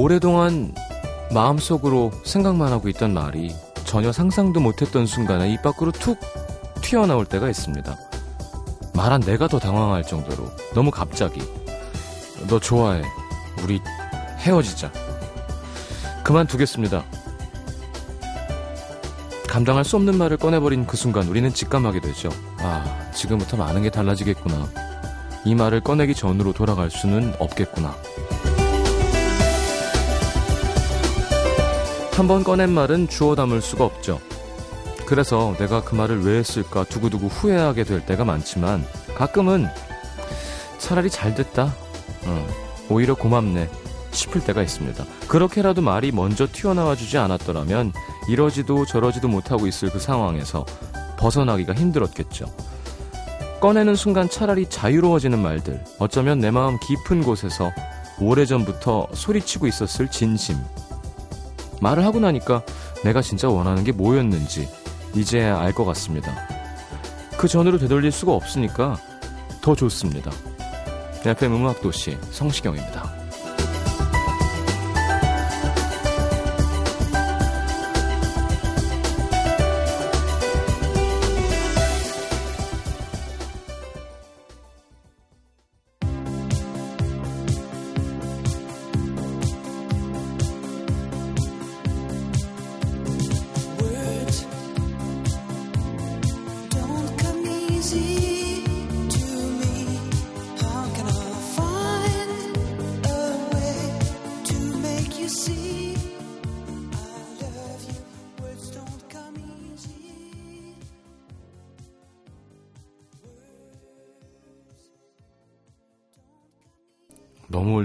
오래동안 마음속으로 생각만 하고 있던 말이 전혀 상상도 못했던 순간에 입 밖으로 툭 튀어나올 때가 있습니다. 말한 내가 더 당황할 정도로 너무 갑자기 너 좋아해 우리 헤어지자 그만두겠습니다. 감당할 수 없는 말을 꺼내버린 그 순간 우리는 직감하게 되죠. 아, 지금부터 많은 게 달라지겠구나. 이 말을 꺼내기 전으로 돌아갈 수는 없겠구나. 한번 꺼낸 말은 주워 담을 수가 없죠. 그래서 내가 그 말을 왜 했을까 두고두고 후회하게 될 때가 많지만 가끔은 차라리 잘 됐다. 어, 오히려 고맙네. 싶을 때가 있습니다. 그렇게라도 말이 먼저 튀어나와 주지 않았더라면 이러지도 저러지도 못하고 있을 그 상황에서 벗어나기가 힘들었겠죠. 꺼내는 순간 차라리 자유로워지는 말들, 어쩌면 내 마음 깊은 곳에서 오래전부터 소리치고 있었을 진심. 말을 하고 나니까 내가 진짜 원하는 게 뭐였는지 이제야 알 것 같습니다. 그 전으로 되돌릴 수가 없으니까 더 좋습니다. FM 음악도시 성시경입니다.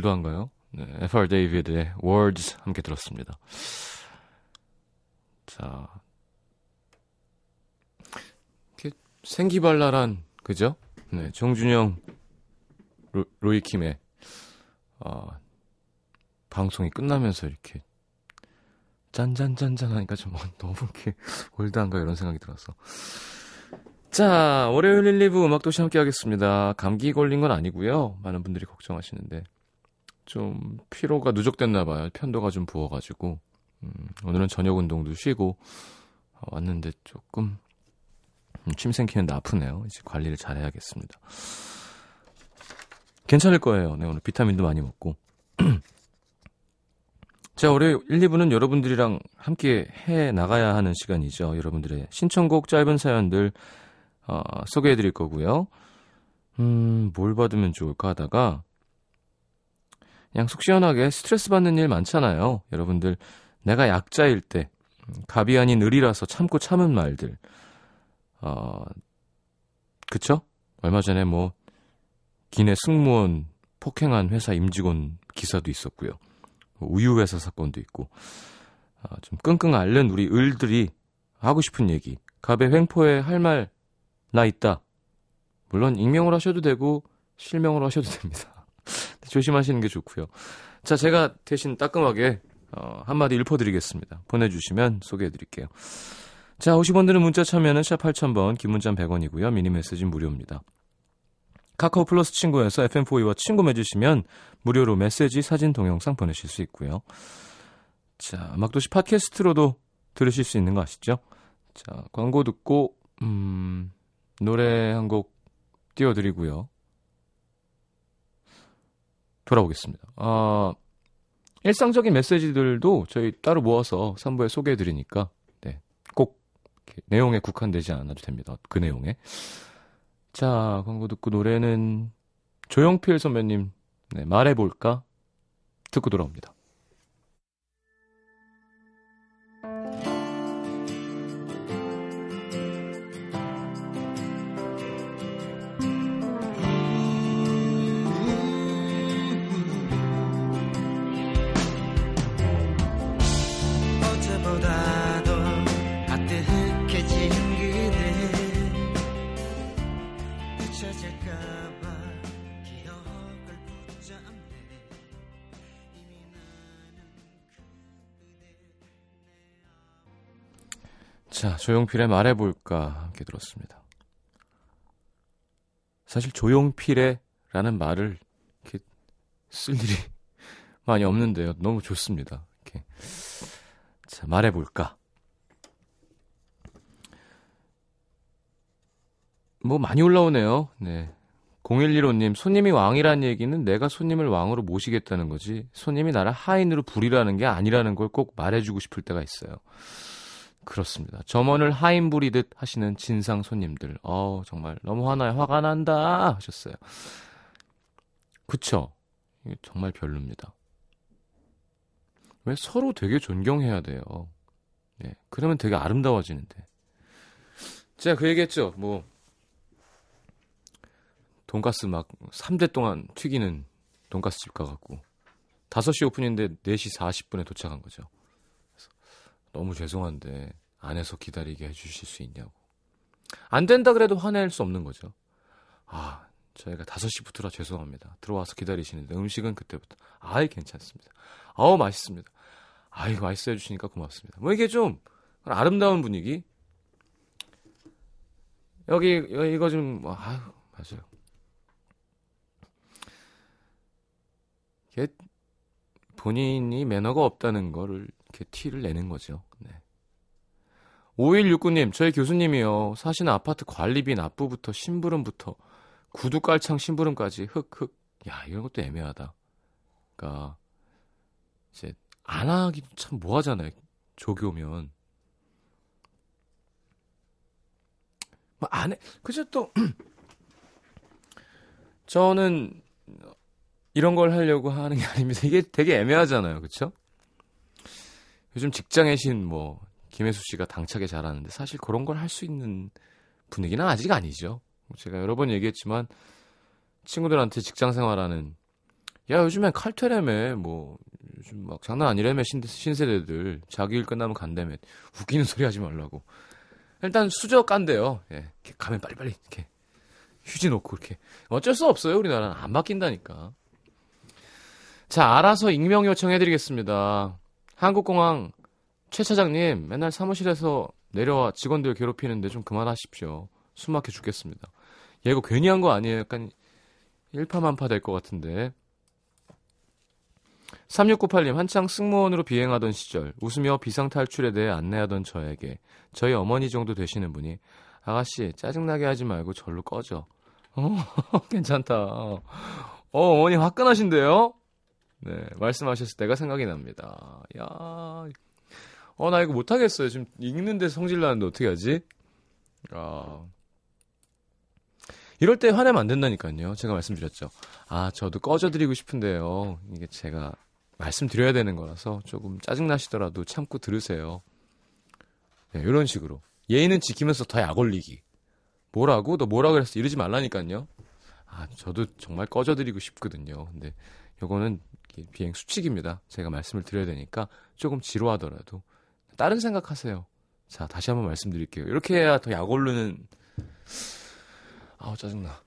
올드한가요? 네, FR 데이비드의 Words 함께 들었습니다. 자, 이렇게 생기발랄한 그죠? 네, 정준영, 로, 로이킴의 어, 방송이 끝나면서 이렇게 짠짠짠짠 하니까 좀 너무 이렇게 올드한가 이런 생각이 들어서. 자, 월요일 1, 2부 음악도시 함께 하겠습니다. 감기 걸린 건 아니고요. 많은 분들이 걱정하시는데. 좀 피로가 누적됐나 봐요. 편도가 좀 부어가지고 음, 오늘은 저녁 운동도 쉬고 어, 왔는데 조금 음, 침 생기는데 아프네요. 이제 관리를 잘 해야겠습니다. 괜찮을 거예요. 네, 오늘 비타민도 많이 먹고. 자, 올해 1, 2부는 여러분들이랑 함께 해 나가야 하는 시간이죠. 여러분들의 신청곡 짧은 사연들 어, 소개해 드릴 거고요. 음, 뭘 받으면 좋을까 하다가 그냥 속 시원하게 스트레스 받는 일 많잖아요. 여러분들 내가 약자일 때 갑이 아닌 을이라서 참고 참은 말들. 어, 그쵸? 얼마 전에 뭐 기내 승무원 폭행한 회사 임직원 기사도 있었고요. 뭐 우유 회사 사건도 있고. 어, 좀 끙끙 앓는 우리 을들이 하고 싶은 얘기. 갑의 횡포에 할 말 나 있다. 물론 익명을 하셔도 되고 실명으로 하셔도 됩니다. 조심하시는 게 좋고요. 자, 제가 대신 따끔하게 어, 한마디 읊어드리겠습니다. 보내주시면 소개해드릴게요. 자, 50원 드는 문자 참여는 샵 8000번, 긴 문자 100원이고요. 미니 메시지는 무료입니다. 카카오 플러스 친구에서 FM4E와 친구 맺으시면 무료로 메시지, 사진, 동영상 보내실 수 있고요. 자, 막도시 팟캐스트로도 들으실 수 있는 거 아시죠? 자, 광고 듣고, 음, 노래 한 곡 띄워드리고요. 돌아오겠습니다. 아, 일상적인 메시지들도 저희 따로 모아서 3부에 소개해 드리니까 네, 꼭 내용에 국한되지 않아도 됩니다. 그 내용에. 자, 광고 듣고 노래는 조영필 선배님 네, 말해볼까? 듣고 돌아옵니다. 자, 조용필의 말해볼까 함께 들었습니다. 사실 조용필의 라는 말을 이렇게 쓸 일이 많이 없는데요. 너무 좋습니다. 이렇게. 자, 말해볼까? 뭐 많이 올라오네요. 네. 0115님, 손님이 왕이란 얘기는 내가 손님을 왕으로 모시겠다는 거지, 손님이 나를 하인으로 부리라는 게 아니라는 걸 꼭 말해주고 싶을 때가 있어요. 그렇습니다. 점원을 하인 부리듯 하시는 진상 손님들. 어 정말 너무 화나요. 화가 난다 하셨어요. 그쵸? 이게 정말 별로입니다. 왜 서로 되게 존경해야 돼요. 예, 그러면 되게 아름다워지는데. 제가 그 얘기했죠. 뭐 돈가스 막 3대 동안 튀기는 돈가스 집 가갖고 5시 오픈인데 4시 40분에 도착한 거죠. 너무 죄송한데 안에서 기다리게 해주실 수 있냐고. 안 된다 그래도 화낼 수 없는 거죠. 아, 저희가 5시부터라 죄송합니다. 들어와서 기다리시는데 음식은 그때부터 아이 괜찮습니다. 아우 맛있습니다. 아이고 맛있어 해주시니까 고맙습니다. 뭐 이게 좀 아름다운 분위기. 여기 이거 좀 뭐, 아유 맞아요. 본인이 매너가 없다는 거를 이렇게 티를 내는 거죠. 네. 5169님, 저희 교수님이요. 사시는 아파트 관리비 납부부터 심부름부터 구두 깔창 심부름까지 흑흑. 야, 이런 것도 애매하다. 그러니까 이제 안 하기도 참 뭐하잖아요. 조교면. 뭐 안 해. 그죠 또 저는 이런 걸 하려고 하는 게 아닙니다. 이게 되게 애매하잖아요. 그렇죠? 요즘 직장의 신 뭐 김혜수 씨가 당차게 잘하는데 사실 그런 걸 할 수 있는 분위기는 아직 아니죠. 제가 여러 번 얘기했지만 친구들한테 직장 생활하는 야 요즘엔 칼퇴라며 뭐 요즘 막 장난 아니라며 신, 신세대들. 자기 일 끝나면 간다며 웃기는 소리 하지 말라고. 일단 수저 깐대요. 예, 이렇게 가면 빨리빨리 이렇게 휴지 놓고 이렇게. 어쩔 수 없어요 우리나라는. 안 바뀐다니까. 자 알아서 익명 요청해드리겠습니다 한국공항 최 차장님 맨날 사무실에서 내려와 직원들 괴롭히는데 좀 그만하십시오. 숨막혀 죽겠습니다. 얘 이거 괜히 한 거 아니에요? 약간 일파만파 될 것 같은데. 3698님 한창 승무원으로 비행하던 시절 웃으며 비상탈출에 대해 안내하던 저에게 저희 어머니 정도 되시는 분이 아가씨 짜증나게 하지 말고 절로 꺼져. 어 괜찮다. 어 어머니 화끈하신데요? 네, 말씀하셨을 때가 생각이 납니다. 야, 어, 나 이거 못하겠어요. 지금 읽는데 성질 나는데 어떻게 하지? 아. 이럴 때 화내면 안 된다니까요. 제가 말씀드렸죠. 아, 저도 꺼져드리고 싶은데요. 이게 제가 말씀드려야 되는 거라서 조금 짜증나시더라도 참고 들으세요. 네, 이런 식으로. 예의는 지키면서 더 약 올리기. 뭐라고? 너 뭐라 그랬어? 이러지 말라니까요. 아, 저도 정말 꺼져드리고 싶거든요. 근데 요거는 비행 수칙입니다. 제가 말씀을 드려야 되니까 조금 지루하더라도 다른 생각하세요. 자, 다시 한번 말씀드릴게요. 이렇게 해야 더약 오르는 아우 짜증나.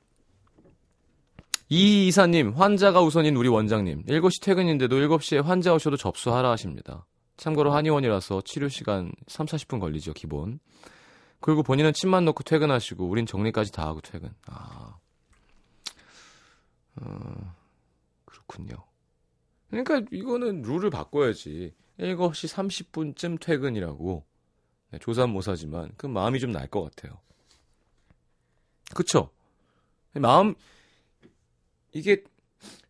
이 이사님, 환자가 우선인 우리 원장님. 7시 퇴근인데도 7시에 환자 오셔도 접수하라 하십니다. 참고로 한의원이라서 치료 시간 3, 40분 걸리죠, 기본. 그리고 본인은 침만 넣고 퇴근하시고 우린 정리까지 다 하고 퇴근. 아. 어, 그렇군요. 그러니까 이거는 룰을 바꿔야지. 7시 30분쯤 퇴근이라고. 네, 조사모사지만 그 마음이 좀 날 것 같아요. 그쵸? 마음, 이게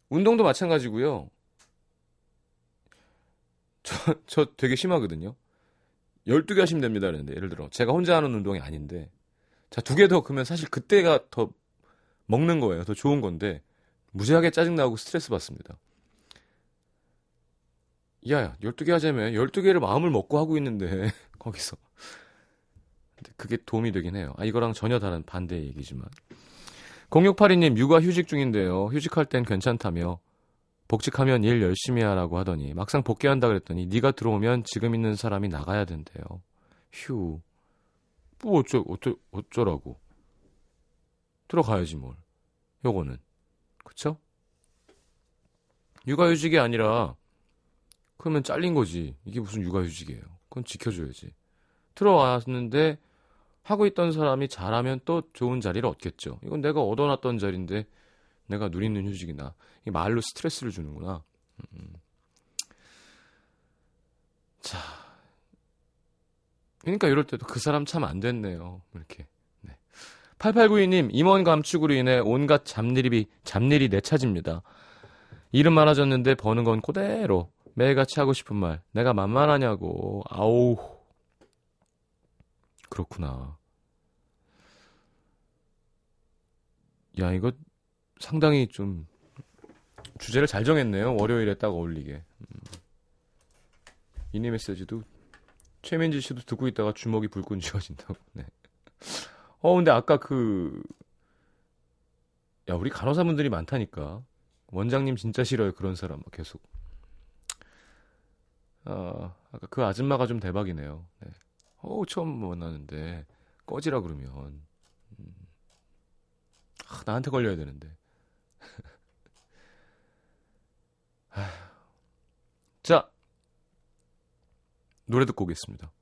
운동도 마찬가지고요. 저, 저 되게 심하거든요. 12개 하시면 됩니다. 그랬는데, 예를 들어, 제가 혼자 하는 운동이 아닌데, 자, 두 개 더 그러면 사실 그때가 더 먹는 거예요. 더 좋은 건데, 무지하게 짜증나고 스트레스 받습니다. 야, 12개 하자면 12개를 마음을 먹고 하고 있는데 거기서 그게 도움이 되긴 해요. 아, 이거랑 전혀 다른 반대 얘기지만. 0682님 육아 휴직 중인데요. 휴직할 땐 괜찮다며 복직하면 일 열심히 하라고 하더니 막상 복귀한다 그랬더니 네가 들어오면 지금 있는 사람이 나가야 된대요. 휴. 뭐 어쩌 어쩌 어쩌라고. 들어가야지 뭘. 요거는. 그쵸? 육아휴직이 아니라 그러면 잘린 거지. 이게 무슨 육아휴직이에요. 그건 지켜줘야지. 들어왔는데 하고 있던 사람이 잘하면 또 좋은 자리를 얻겠죠. 이건 내가 얻어놨던 자리인데 내가 누리는 휴직이나 이 말로 스트레스를 주는구나. 음. 자. 그러니까 이럴 때도 그 사람 참 안 됐네요. 이렇게. 네. 8892님, 임원 감축으로 인해 온갖 잡일이, 잡일이 내 차집니다. 일은 많아졌는데 버는 건 그대로. 매일같이 하고 싶은 말. 내가 만만하냐고. 아우. 그렇구나. 야, 이거 상당히 좀 주제를 잘 정했네요. 월요일에 딱 어울리게. 음. 이니 메시지도 최민지 씨도 듣고 있다가 주먹이 불끈 쥐어진다고. 네. 어, 근데 아까 그, 야, 우리 간호사분들이 많다니까. 원장님 진짜 싫어요. 그런 사람 계속. 아, 아까 그 아줌마가 좀 대박이네요. 네. 어우, 처음 만나는데, 꺼지라 그러면. 음. 아, 나한테 걸려야 되는데. 자, 노래 듣고 오겠습니다.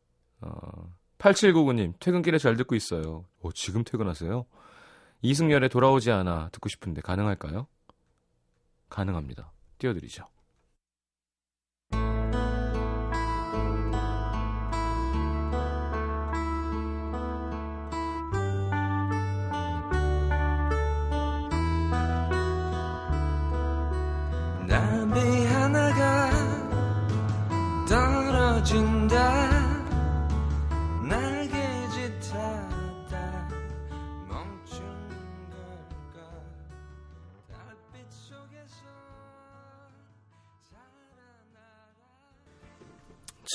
어, 8799님, 퇴근길에 잘 듣고 있어요. 오, 지금 퇴근하세요? 이승열의 돌아오지 않아 듣고 싶은데 가능할까요? 가능합니다. 띄워드리죠.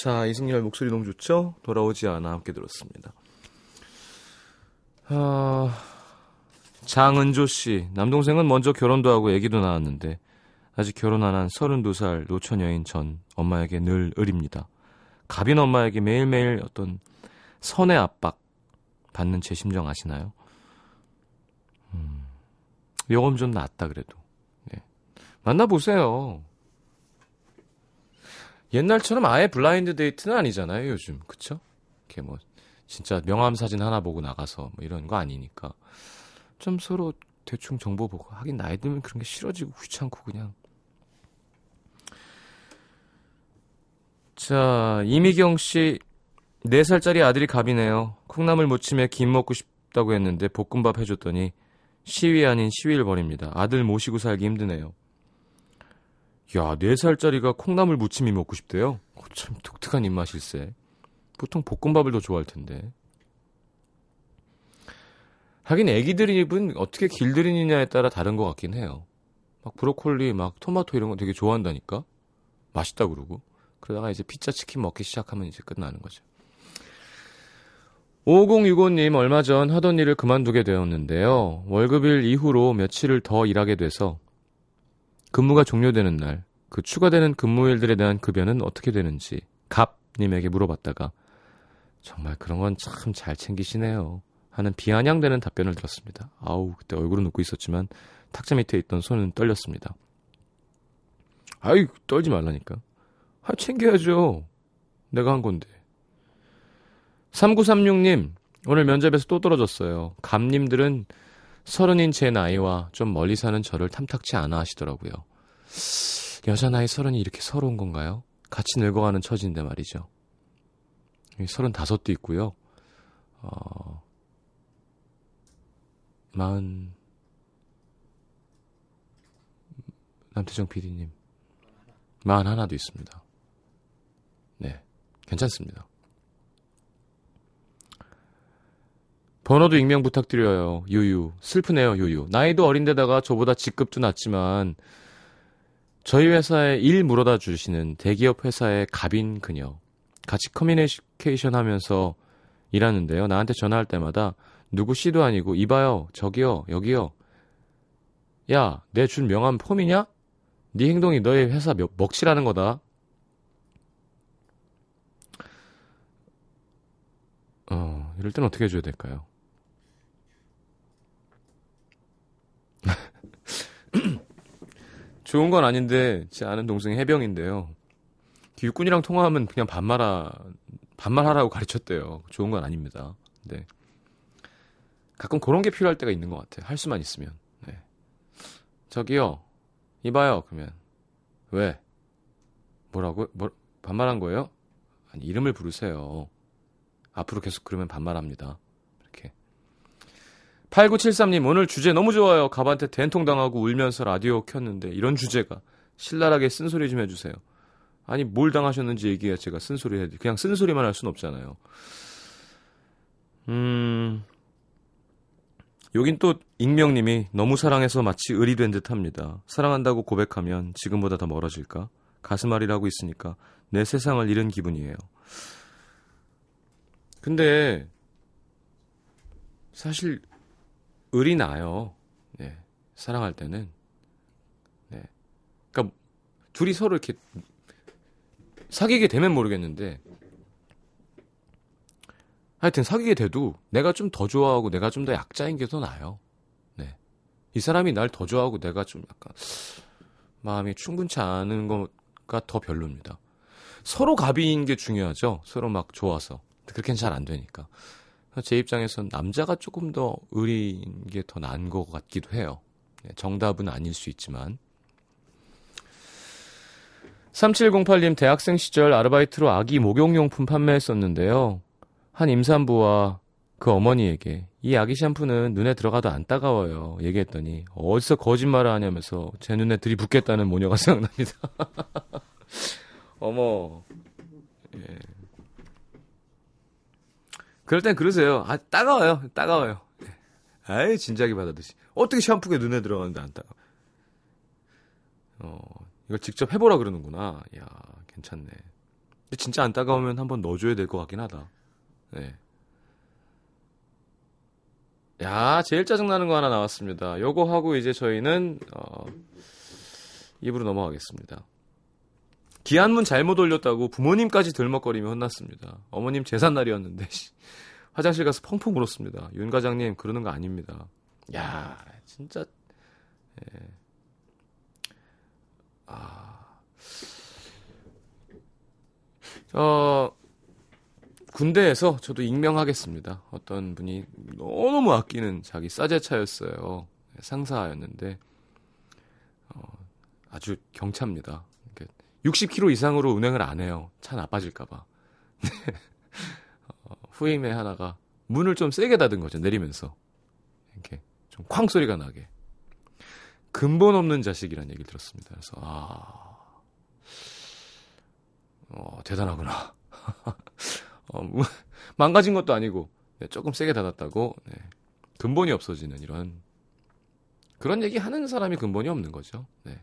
자, 이승열 목소리 너무 좋죠? 돌아오지 않아 함께 들었습니다. 아, 장은조 씨, 남동생은 먼저 결혼도 하고 아기도 낳았는데 아직 결혼 안 한 32살 노처녀인 전 엄마에게 늘 을입니다. 갑인 엄마에게 매일매일 어떤 선의 압박 받는 제 심정 아시나요? 음, 요건 좀 낫다 그래도. 네. 만나보세요. 옛날처럼 아예 블라인드 데이트는 아니잖아요, 요즘. 그쵸? 이렇게 뭐, 진짜 명함 사진 하나 보고 나가서 뭐 이런 거 아니니까. 좀 서로 대충 정보 보고. 하긴 나이 들면 그런 게 싫어지고 귀찮고 그냥. 자, 이미경 씨, 4살짜리 아들이 갑이네요. 콩나물 무침에 김 먹고 싶다고 했는데 볶음밥 해줬더니 시위 아닌 시위를 벌입니다. 아들 모시고 살기 힘드네요. 야, 4살짜리가 콩나물 무침이 먹고 싶대요? 어, 참 독특한 입맛일세. 보통 볶음밥을 더 좋아할 텐데. 하긴 애기들 입은 어떻게 길들이느냐에 따라 다른 것 같긴 해요. 막 브로콜리, 막 토마토 이런 거 되게 좋아한다니까? 맛있다 그러고. 그러다가 이제 피자, 치킨 먹기 시작하면 이제 끝나는 거죠. 5065님 얼마 전 하던 일을 그만두게 되었는데요. 월급일 이후로 며칠을 더 일하게 돼서 근무가 종료되는 날, 그 추가되는 근무일들에 대한 급여는 어떻게 되는지 갑님에게 물어봤다가 정말 그런 건 참 잘 챙기시네요. 하는 비아냥되는 답변을 들었습니다. 아우, 그때 얼굴은 웃고 있었지만 탁자 밑에 있던 손은 떨렸습니다. 아이, 떨지 말라니까. 아, 챙겨야죠. 내가 한 건데. 3936님, 오늘 면접에서 또 떨어졌어요. 감님들은 서른인 제 나이와 좀 멀리 사는 저를 탐탁치 않아 하시더라고요. 여자 나이 서른이 이렇게 서러운 건가요? 같이 늙어가는 처지인데 말이죠. 서른다섯도 있고요. 어, 마흔, 남태정 PD님, 마흔 하나도 있습니다. 네, 괜찮습니다. 번호도 익명 부탁드려요. 유유. 슬프네요, 유유. 나이도 어린데다가 저보다 직급도 낮지만 저희 회사에 일 물어다 주시는 대기업 회사의 갑인 그녀. 같이 커뮤니케이션 하면서 일하는데요. 나한테 전화할 때마다 누구 씨도 아니고 이봐요. 저기요. 여기요. 야, 내 준 명함 폼이냐? 네 행동이 너의 회사 먹칠하는 거다. 어, 이럴 땐 어떻게 해줘야 될까요? 좋은 건 아닌데 제 아는 동생이 해병인데요. 육군이랑 통화하면 그냥 반말하 반말하라고 가르쳤대요. 좋은 건 아닙니다. 네. 가끔 그런 게 필요할 때가 있는 것 같아요. 할 수만 있으면. 네. 저기요. 이봐요. 그러면 왜? 뭐라고? 뭐 반말한 거예요? 아니, 이름을 부르세요. 앞으로 계속 그러면 반말합니다. 이렇게. 8973님, 오늘 주제 너무 좋아요. 갑한테 된통 당하고 울면서 라디오 켰는데, 이런 주제가. 신랄하게 쓴소리 좀 해주세요. 아니, 뭘 당하셨는지 얘기해, 제가 쓴소리 해야 돼. 그냥 쓴소리만 할 순 없잖아요. 음, 여긴 또 익명님이 너무 사랑해서 마치 을이 된듯 합니다. 사랑한다고 고백하면 지금보다 더 멀어질까? 가슴앓이라고 있으니까 내 세상을 잃은 기분이에요. 근데 사실 을이 나요. 네. 사랑할 때는. 네. 그러니까 둘이 서로 이렇게 사귀게 되면 모르겠는데 하여튼 사귀게 돼도 내가 좀 더 좋아하고 내가 좀 더 약자인 게 더 나아요. 네. 이 사람이 날 더 좋아하고 내가 좀 약간 마음이 충분치 않은 거가 더 별로입니다. 서로 갑인 게 중요하죠. 서로 막 좋아서. 그렇게는 잘 안 되니까. 제 입장에선 남자가 조금 더 의리인 게 더 나은 것 같기도 해요. 네, 정답은 아닐 수 있지만. 3708님 대학생 시절 아르바이트로 아기 목욕용품 판매했었는데요. 한 임산부와 그 어머니에게 이 아기 샴푸는 눈에 들어가도 안 따가워요. 얘기했더니 어디서 거짓말을 하냐면서 제 눈에 들이붓겠다는 모녀가 생각납니다. 어머. 예. 그럴 땐 그러세요. 아, 따가워요. 따가워요. 예. 아이, 진작에 받아듯이. 어떻게 샴푸가 눈에 들어가는데 안 따가워. 어, 이걸 직접 해보라 그러는구나. 야 괜찮네. 근데 진짜 안 따가우면 한번 넣어줘야 될 것 같긴 하다. 네. 야, 제일 짜증나는 거 하나 나왔습니다. 요거 하고 이제 저희는, 어, 입으로 넘어가겠습니다. 기한문 잘못 올렸다고 부모님까지 들먹거리며 혼났습니다. 어머님 재산날이었는데, 화장실 가서 펑펑 울었습니다. 윤 과장님, 그러는 거 아닙니다. 야, 진짜, 예. 아. 어, 군대에서 저도 익명하겠습니다. 어떤 분이 너무 아끼는 자기 싸제차였어요. 상사였는데 어, 아주 경차입니다. 60km 이상으로 운행을 안 해요. 차 나빠질까봐. 어, 후임의 하나가 문을 좀 세게 닫은 거죠. 내리면서 이렇게 좀 쾅 소리가 나게. 근본 없는 자식이라는 얘기를 들었습니다. 그래서 아, 어, 대단하구나. 어, 뭐, 망가진 것도 아니고 네, 조금 세게 닫았다고 네, 근본이 없어지는 이런 그런 얘기 하는 사람이 근본이 없는 거죠. 네.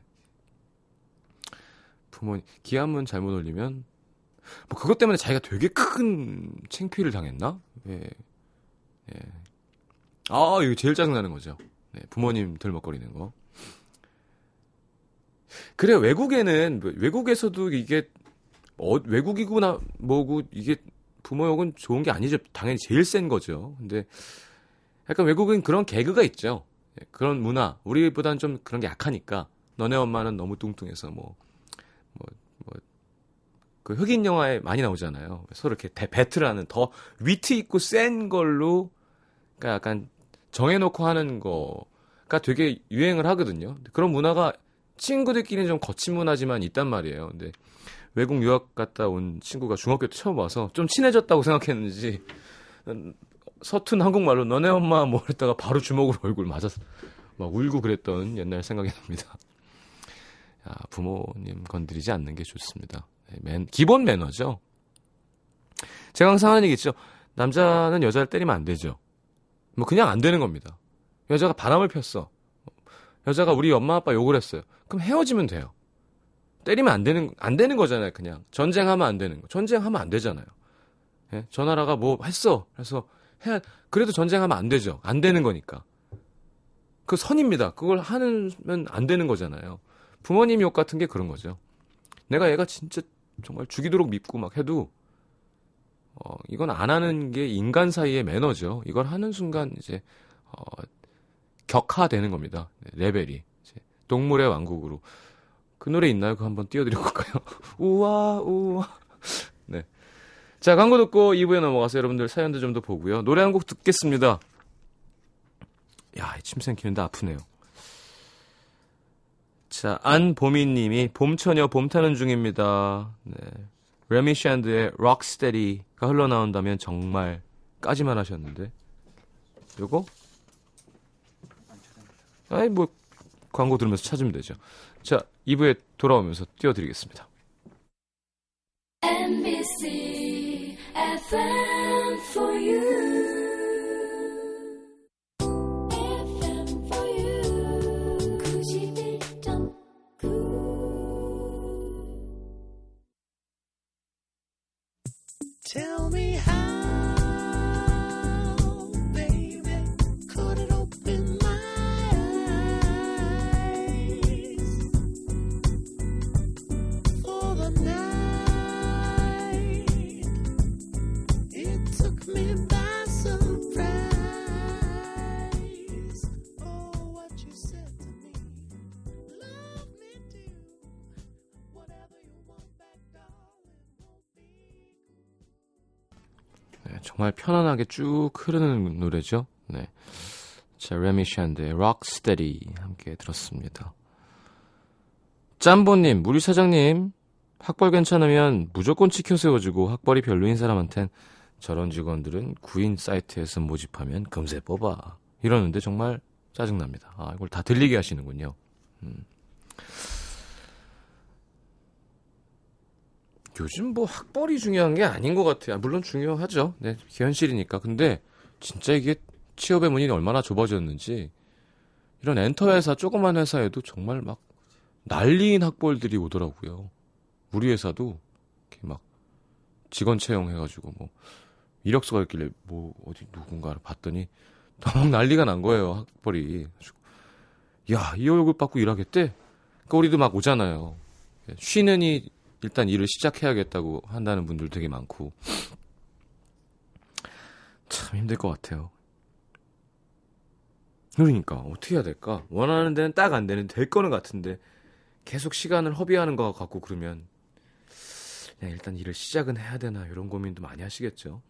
부모님 기한문 잘못 올리면 뭐 그것 때문에 자기가 되게 큰 챙피를 당했나? 예. 예. 아 이거 제일 짜증나는 거죠. 네, 부모님 들 먹거리는 거. 그래 외국에는 뭐 외국에서도 이게 어, 외국이구나 뭐고 이게 부모 욕은 좋은 게 아니죠. 당연히 제일 센 거죠. 근데 약간 외국은 그런 개그가 있죠. 예, 그런 문화. 우리보다는 좀 그런 게 약하니까. 너네 엄마는 너무 뚱뚱해서 뭐, 그 흑인 영화에 많이 나오잖아요. 서로 이렇게 대, 배틀하는 더 위트 있고 센 걸로, 그러니까 약간 정해놓고 하는 거가 되게 유행을 하거든요. 그런 문화가 친구들끼리는 좀 거친 문화지만 있단 말이에요. 근데 외국 유학 갔다 온 친구가 중학교 때 처음 와서 좀 친해졌다고 생각했는지 서툰 한국말로 너네 엄마 뭐 했다가 바로 주먹으로 얼굴 맞았어. 막 울고 그랬던 옛날 생각이 납니다. 야, 부모님 건드리지 않는 게 좋습니다. 네, 맨, 기본 매너죠. 제가 항상 하는 얘기 있죠. 남자는 여자를 때리면 안 되죠. 뭐 그냥 안 되는 겁니다. 여자가 바람을 폈어. 여자가 우리 엄마 아빠 욕을 했어요. 그럼 헤어지면 돼요. 때리면 안 되는 안 되는 거잖아요. 그냥 전쟁하면 안 되는 거. 전쟁하면 안 되잖아요. 예? 저 나라가 뭐 했어. 그래서 해야 그래도 전쟁하면 안 되죠. 안 되는 거니까. 그 선입니다. 그걸 하면 안 되는 거잖아요. 부모님 욕 같은 게 그런 거죠. 내가 얘가 진짜 정말 죽이도록 믿고 막 해도 어, 이건 안 하는 게 인간 사이의 매너죠. 이걸 하는 순간 이제 어, 격화되는 겁니다. 레벨이 이제 동물의 왕국으로 그 노래 있나요? 그거 한번 띄워드려 볼까요? 우와, 우와. 네. 자, 광고 듣고 2부에 넘어가서 여러분들 사연도 좀 더 보고요. 노래 한 곡 듣겠습니다. 야, 침 생기는데 아프네요. 자, 안보미 님이 봄처녀 봄 타는 중입니다. 네. 레미 샌드의 Rocksteady가 흘러나온다면 정말 까지만 하셨는데 요거? 아이 뭐 광고 들으면서 찾으면 되죠. 자 2부에 돌아오면서 띄워드리겠습니다. NBC FM for you. 정말 편안하게 쭉 흐르는 노래죠. 네. 자, 레미 샨드의 Rocksteady 함께 들었습니다. 짬보님, 우리 사장님, 학벌 괜찮으면 무조건 치켜 세워주고 학벌이 별로인 사람한텐 저런 직원들은 구인 사이트에서 모집하면 금세 뽑아. 이러는데 정말 짜증납니다. 아, 이걸 다 들리게 하시는군요. 음. 요즘 뭐 학벌이 중요한 게 아닌 것 같아요. 물론 중요하죠. 네, 현실이니까. 근데 진짜 이게 취업의 문이 얼마나 좁아졌는지 이런 엔터 회사, 조그만 회사에도 정말 막 난리인 학벌들이 오더라고요. 우리 회사도 이렇게 막 직원 채용해가지고 뭐 이력서가 있길래 뭐 어디 누군가를 봤더니 너무 난리가 난 거예요. 학벌이. 그래가지고 야, 이 월급 받고 일하겠대? 그러니까 우리도 막 오잖아요. 쉬느니 일단 일을 시작해야겠다고 한다는 분들 되게 많고 참 힘들 것 같아요. 그러니까 어떻게 해야 될까? 원하는 데는 딱 안 되는 될 거는 같은데 계속 시간을 허비하는 것 같고 그러면 그냥 일단 일을 시작은 해야 되나 이런 고민도 많이 하시겠죠.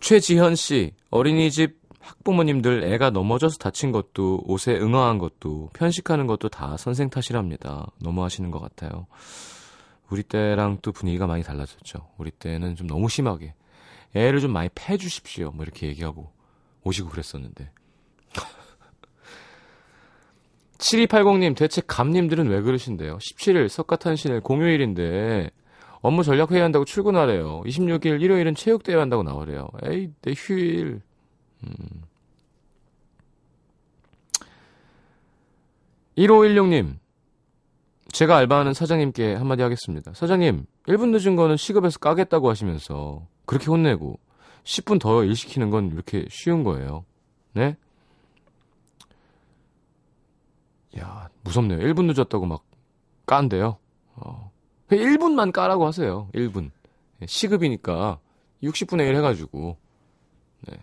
최지현 씨 어린이집 학부모님들 애가 넘어져서 다친 것도 옷에 응어한 것도 편식하는 것도 다 선생 탓이랍니다. 너무하시는 것 같아요. 우리 때랑 또 분위기가 많이 달라졌죠. 우리 때는 좀 너무 심하게 애를 좀 많이 패 주십시오. 뭐 이렇게 얘기하고 오시고 그랬었는데. 7280님, 대체 감님들은 왜 그러신데요? 17일 석가탄신일 공휴일인데 업무 전략 회의한다고 출근하래요. 26일 일요일은 체육대회 한다고 나오래요. 에이, 내 휴일. 음. 1516님, 제가 알바하는 사장님께 한마디 하겠습니다. 사장님, 1분 늦은 거는 시급에서 까겠다고 하시면서 그렇게 혼내고 10분 더 일 시키는 건 이렇게 쉬운 거예요. 네? 야, 무섭네요. 1분 늦었다고 막 깐대요. 어. 1분만 까라고 하세요. 1분. 시급이니까 60분의 1 해가지고. 네.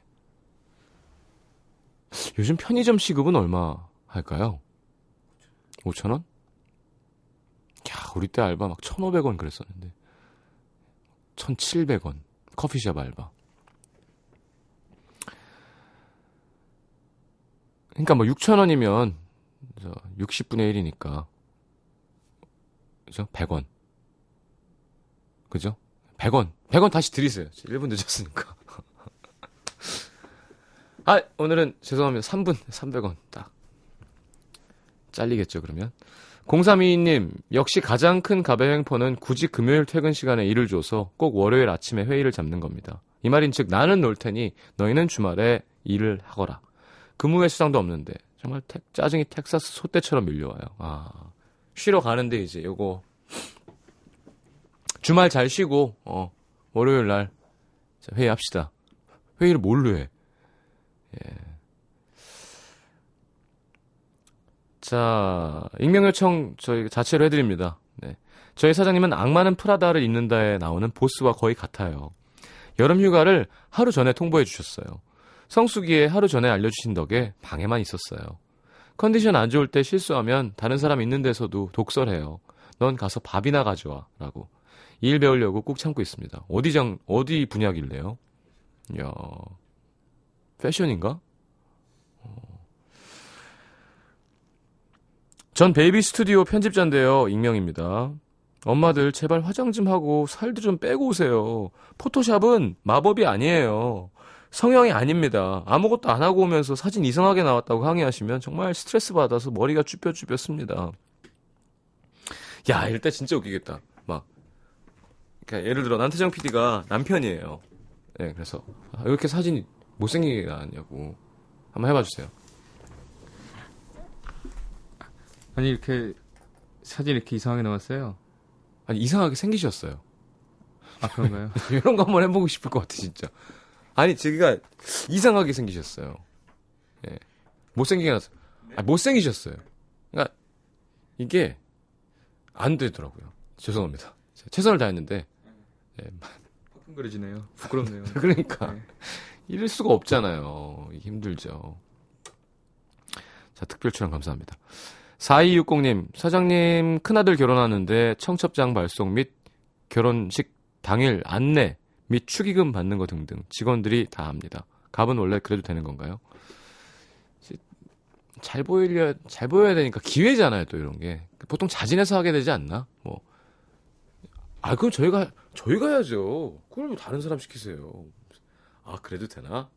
요즘 편의점 시급은 얼마 할까요? 5,000원? 야, 우리 때 알바 막 1,500원 그랬었는데. 1,700원. 커피숍 알바. 그러니까 뭐 6,000원이면 60분의 1이니까. 그죠? 100원. 그죠? 100원. 100원 다시 드리세요. 1분 늦었으니까. 아, 오늘은 죄송합니다. 3분, 300원 딱. 잘리겠죠, 그러면. 0322님, 역시 가장 큰 가배 횡포는 굳이 금요일 퇴근 시간에 일을 줘서 꼭 월요일 아침에 회의를 잡는 겁니다. 이 말인 즉, 나는 놀 테니 너희는 주말에 일을 하거라. 근무회 수당도 없는데, 정말 택, 짜증이 텍사스 소떼처럼 밀려와요. 아, 쉬러 가는데 이제 요거, 주말 잘 쉬고, 어, 월요일 날, 자, 회의합시다. 회의를 뭘로 해? 예. 자, 익명 요청 저희 자체로 해드립니다. 네. 저희 사장님은 악마는 프라다를 입는다에 나오는 보스와 거의 같아요. 여름 휴가를 하루 전에 통보해 주셨어요. 성수기에 하루 전에 알려주신 덕에 방에만 있었어요. 컨디션 안 좋을 때 실수하면 다른 사람 있는 데서도 독설해요. 넌 가서 밥이나 가져와. 라고. 일 배우려고 꾹 참고 있습니다. 어디 장, 어디 분야길래요? 야 패션인가? 어. 전 베이비 스튜디오 편집자인데요. 익명입니다. 엄마들 제발 화장 좀 하고 살도 좀 빼고 오세요. 포토샵은 마법이 아니에요. 성형이 아닙니다. 아무것도 안 하고 오면서 사진 이상하게 나왔다고 항의하시면 정말 스트레스 받아서 머리가 쭈뼛쭈뼛습니다. 야, 이럴 때 진짜 웃기겠다. 막. 그러니까 예를 들어 남태정 PD가 남편이에요. 예, 그래서 아, 왜 이렇게 사진이 못생기게 나왔냐고 한번 해봐 주세요. 아니 이렇게 사진 이렇게 이상하게 나왔어요. 아니 이상하게 생기셨어요. 아 그런가요? 이런 거 한번 해보고 싶을 것 같아 진짜. 아니 제가 이상하게 생기셨어요. 예, 못생기게 나서 아, 못생기셨어요. 그러니까 이게 안 되더라고요. 죄송합니다. 최선을 다했는데 예, 화끈거려지네요. 부끄럽네요. 그러니까 네. 이럴 수가 없잖아요. 힘들죠. 자, 특별 출연 감사합니다. 4260님, 사장님 큰아들 결혼하는데 청첩장 발송 및 결혼식 당일 안내 및 축의금 받는 거 등등 직원들이 다 합니다. 갑은 원래 그래도 되는 건가요? 잘 보이려 잘 보여야 되니까 기회잖아요, 또 이런 게. 보통 자진해서 하게 되지 않나? 뭐. 아, 그럼 저희가 저희가 해야죠. 그걸 왜 다른 사람 시키세요? 아, 그래도 되나?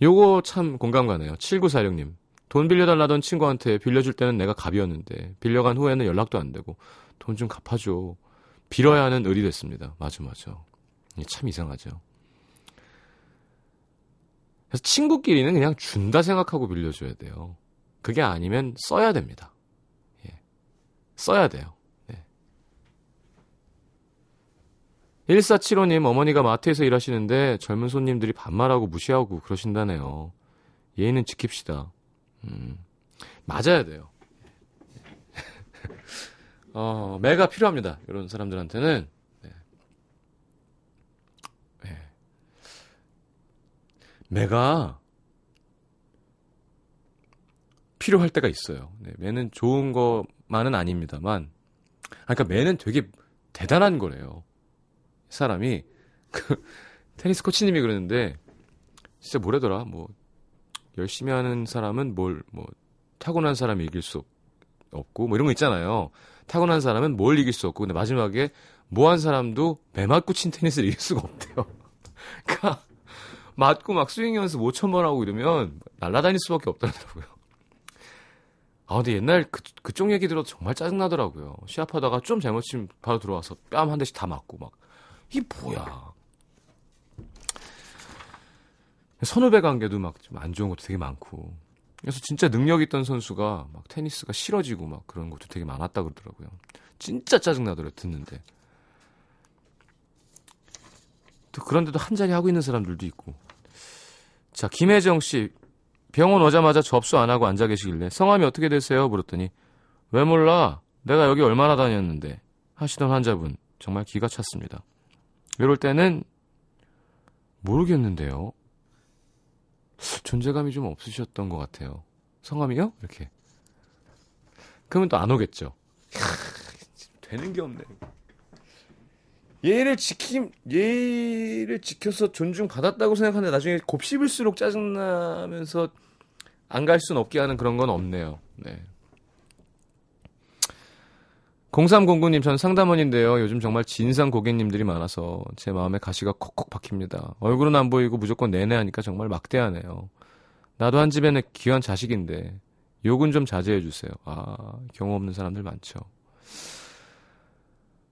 요거 참 공감 가네요. 7946님. 돈 빌려달라던 친구한테 빌려줄 때는 내가 갑이었는데, 빌려간 후에는 연락도 안 되고, 돈 좀 갚아줘. 빌어야 하는 을이 됐습니다. 맞아, 맞아. 참 이상하죠. 그래서 친구끼리는 그냥 준다 생각하고 빌려줘야 돼요. 그게 아니면 써야 됩니다. 예. 써야 돼요. 1475님, 어머니가 마트에서 일하시는데 젊은 손님들이 반말하고 무시하고 그러신다네요. 예의는 지킵시다. 음, 맞아야 돼요. 어, 매가 필요합니다. 이런 사람들한테는. 네. 네. 매가 필요할 때가 있어요. 네, 매는 좋은 것만은 아닙니다만, 아, 그러니까 매는 되게 대단한 거래요. 사람이 그 테니스 코치님이 그러는데 진짜 뭐래더라? 뭐 열심히 하는 사람은 뭘 뭐 타고난 사람이 이길 수 없고 뭐 이런 거 있잖아요. 타고난 사람은 뭘 이길 수 없고 근데 마지막에 뭐 한 사람도 매 맞고 친 테니스를 이길 수가 없대요. 그러니까 맞고 막 스윙 연습 5천 번 하고 이러면 날아다닐 수밖에 없더라고요. 아 근데 옛날 그, 그쪽 얘기 들어도 정말 짜증나더라고요. 시합하다가 좀 잘못 치면 바로 들어와서 뺨 한 대씩 다 맞고 막 이게 뭐야. 선후배 관계도 막 좀 안 좋은 것도 되게 많고. 그래서 진짜 능력 있던 선수가 막 테니스가 싫어지고 막 그런 것도 되게 많았다 그러더라고요. 진짜 짜증나더라고요, 듣는데. 또 그런데도 한 자리 하고 있는 사람들도 있고. 자, 김혜정 씨. 병원 오자마자 접수 안 하고 앉아 계시길래 성함이 어떻게 되세요? 물었더니 왜 몰라? 내가 여기 얼마나 다녔는데 하시던 환자분 정말 기가 찼습니다. 이럴 때는 모르겠는데요. 존재감이 좀 없으셨던 것 같아요. 성함이요? 이렇게. 그러면 또 안 오겠죠. 되는 게 없네. 예를 지킴, 예를 지켜서 존중받았다고 생각하는데 나중에 곱씹을수록 짜증나면서 안갈 수는 없게 하는 그런 건 없네요. 네. 0309님, 전 상담원인데요. 요즘 정말 진상 고객님들이 많아서 제 마음에 가시가 콕콕 박힙니다. 얼굴은 안 보이고 무조건 네네 하니까 정말 막대하네요. 나도 한 집에는 귀한 자식인데 욕은 좀 자제해 주세요. 아, 경우 없는 사람들 많죠.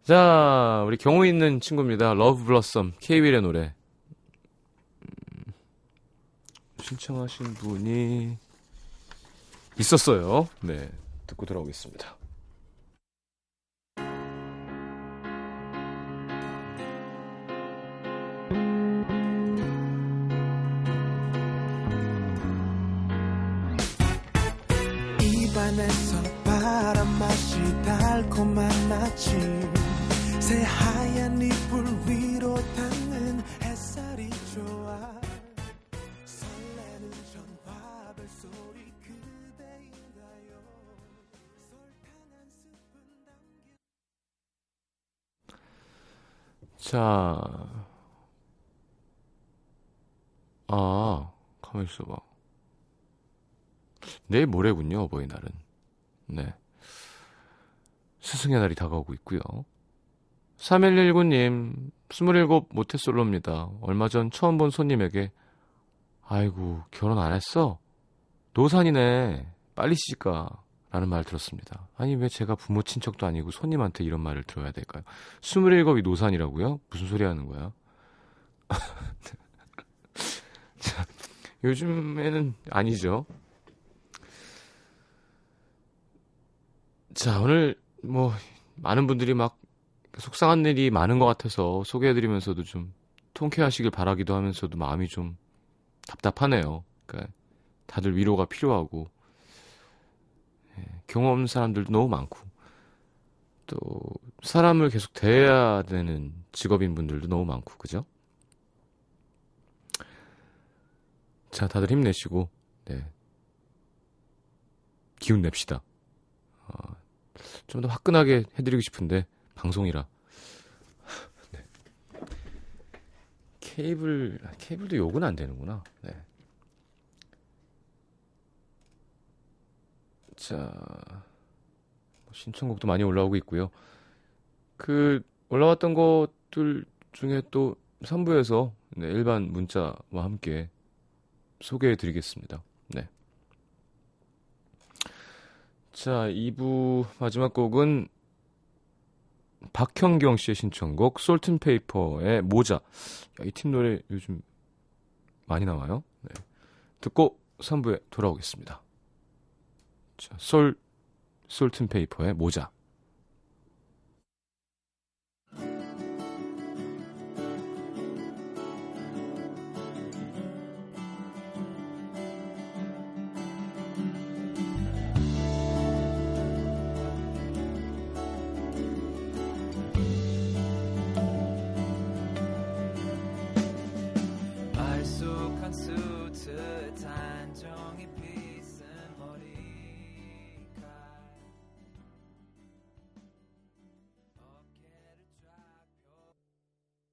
자, 우리 경우 있는 친구입니다. Love Blossom, 케이윌의 노래. 음, 신청하신 분이 있었어요. 네, 듣고 돌아오겠습니다. 안에서 바람 맛이 달콤한 아침 새하얀 이불 위로 닿는 햇살이 좋아 설레는 전화벨 소리 그대인가요 설탕 한 스푼 담긴 자, 아, 가만 있어 봐. 내일 모레군요, 어버이날은. 네. 스승의 날이 다가오고 있고요. 3119님, 27 모태솔로입니다. 얼마 전 처음 본 손님에게 아이고, 결혼 안 했어? 노산이네. 빨리 시집가. 라는 말 들었습니다. 아니, 왜 제가 부모 친척도 아니고 손님한테 이런 말을 들어야 될까요? 27이 노산이라고요? 무슨 소리 하는 거야? 자, 요즘에는 아니죠. 자, 오늘 뭐 많은 분들이 막 속상한 일이 많은 것 같아서 소개해드리면서도 좀 통쾌하시길 바라기도 하면서도 마음이 좀 답답하네요. 그러니까 다들 위로가 필요하고 예, 경험 사람들도 너무 많고 또 사람을 계속 대해야 되는 직업인 분들도 너무 많고 그죠? 자, 다들 힘내시고 네. 기운 냅시다. 어, 좀 더 화끈하게 해드리고 싶은데 방송이라. 네. 케이블 아, 케이블도 욕은 안 되는구나. 네. 자뭐 신청곡도 많이 올라오고 있고요. 그 올라왔던 것들 중에 또 3부에서 네, 일반 문자와 함께 소개해 드리겠습니다. 네. 자, 2부 마지막 곡은 박현경 씨의 신청곡 솔튼페이퍼의 모자. 야, 이 팀 노래 요즘 많이 나와요. 네. 듣고 3부에 돌아오겠습니다. 자, 솔 솔튼페이퍼의 모자.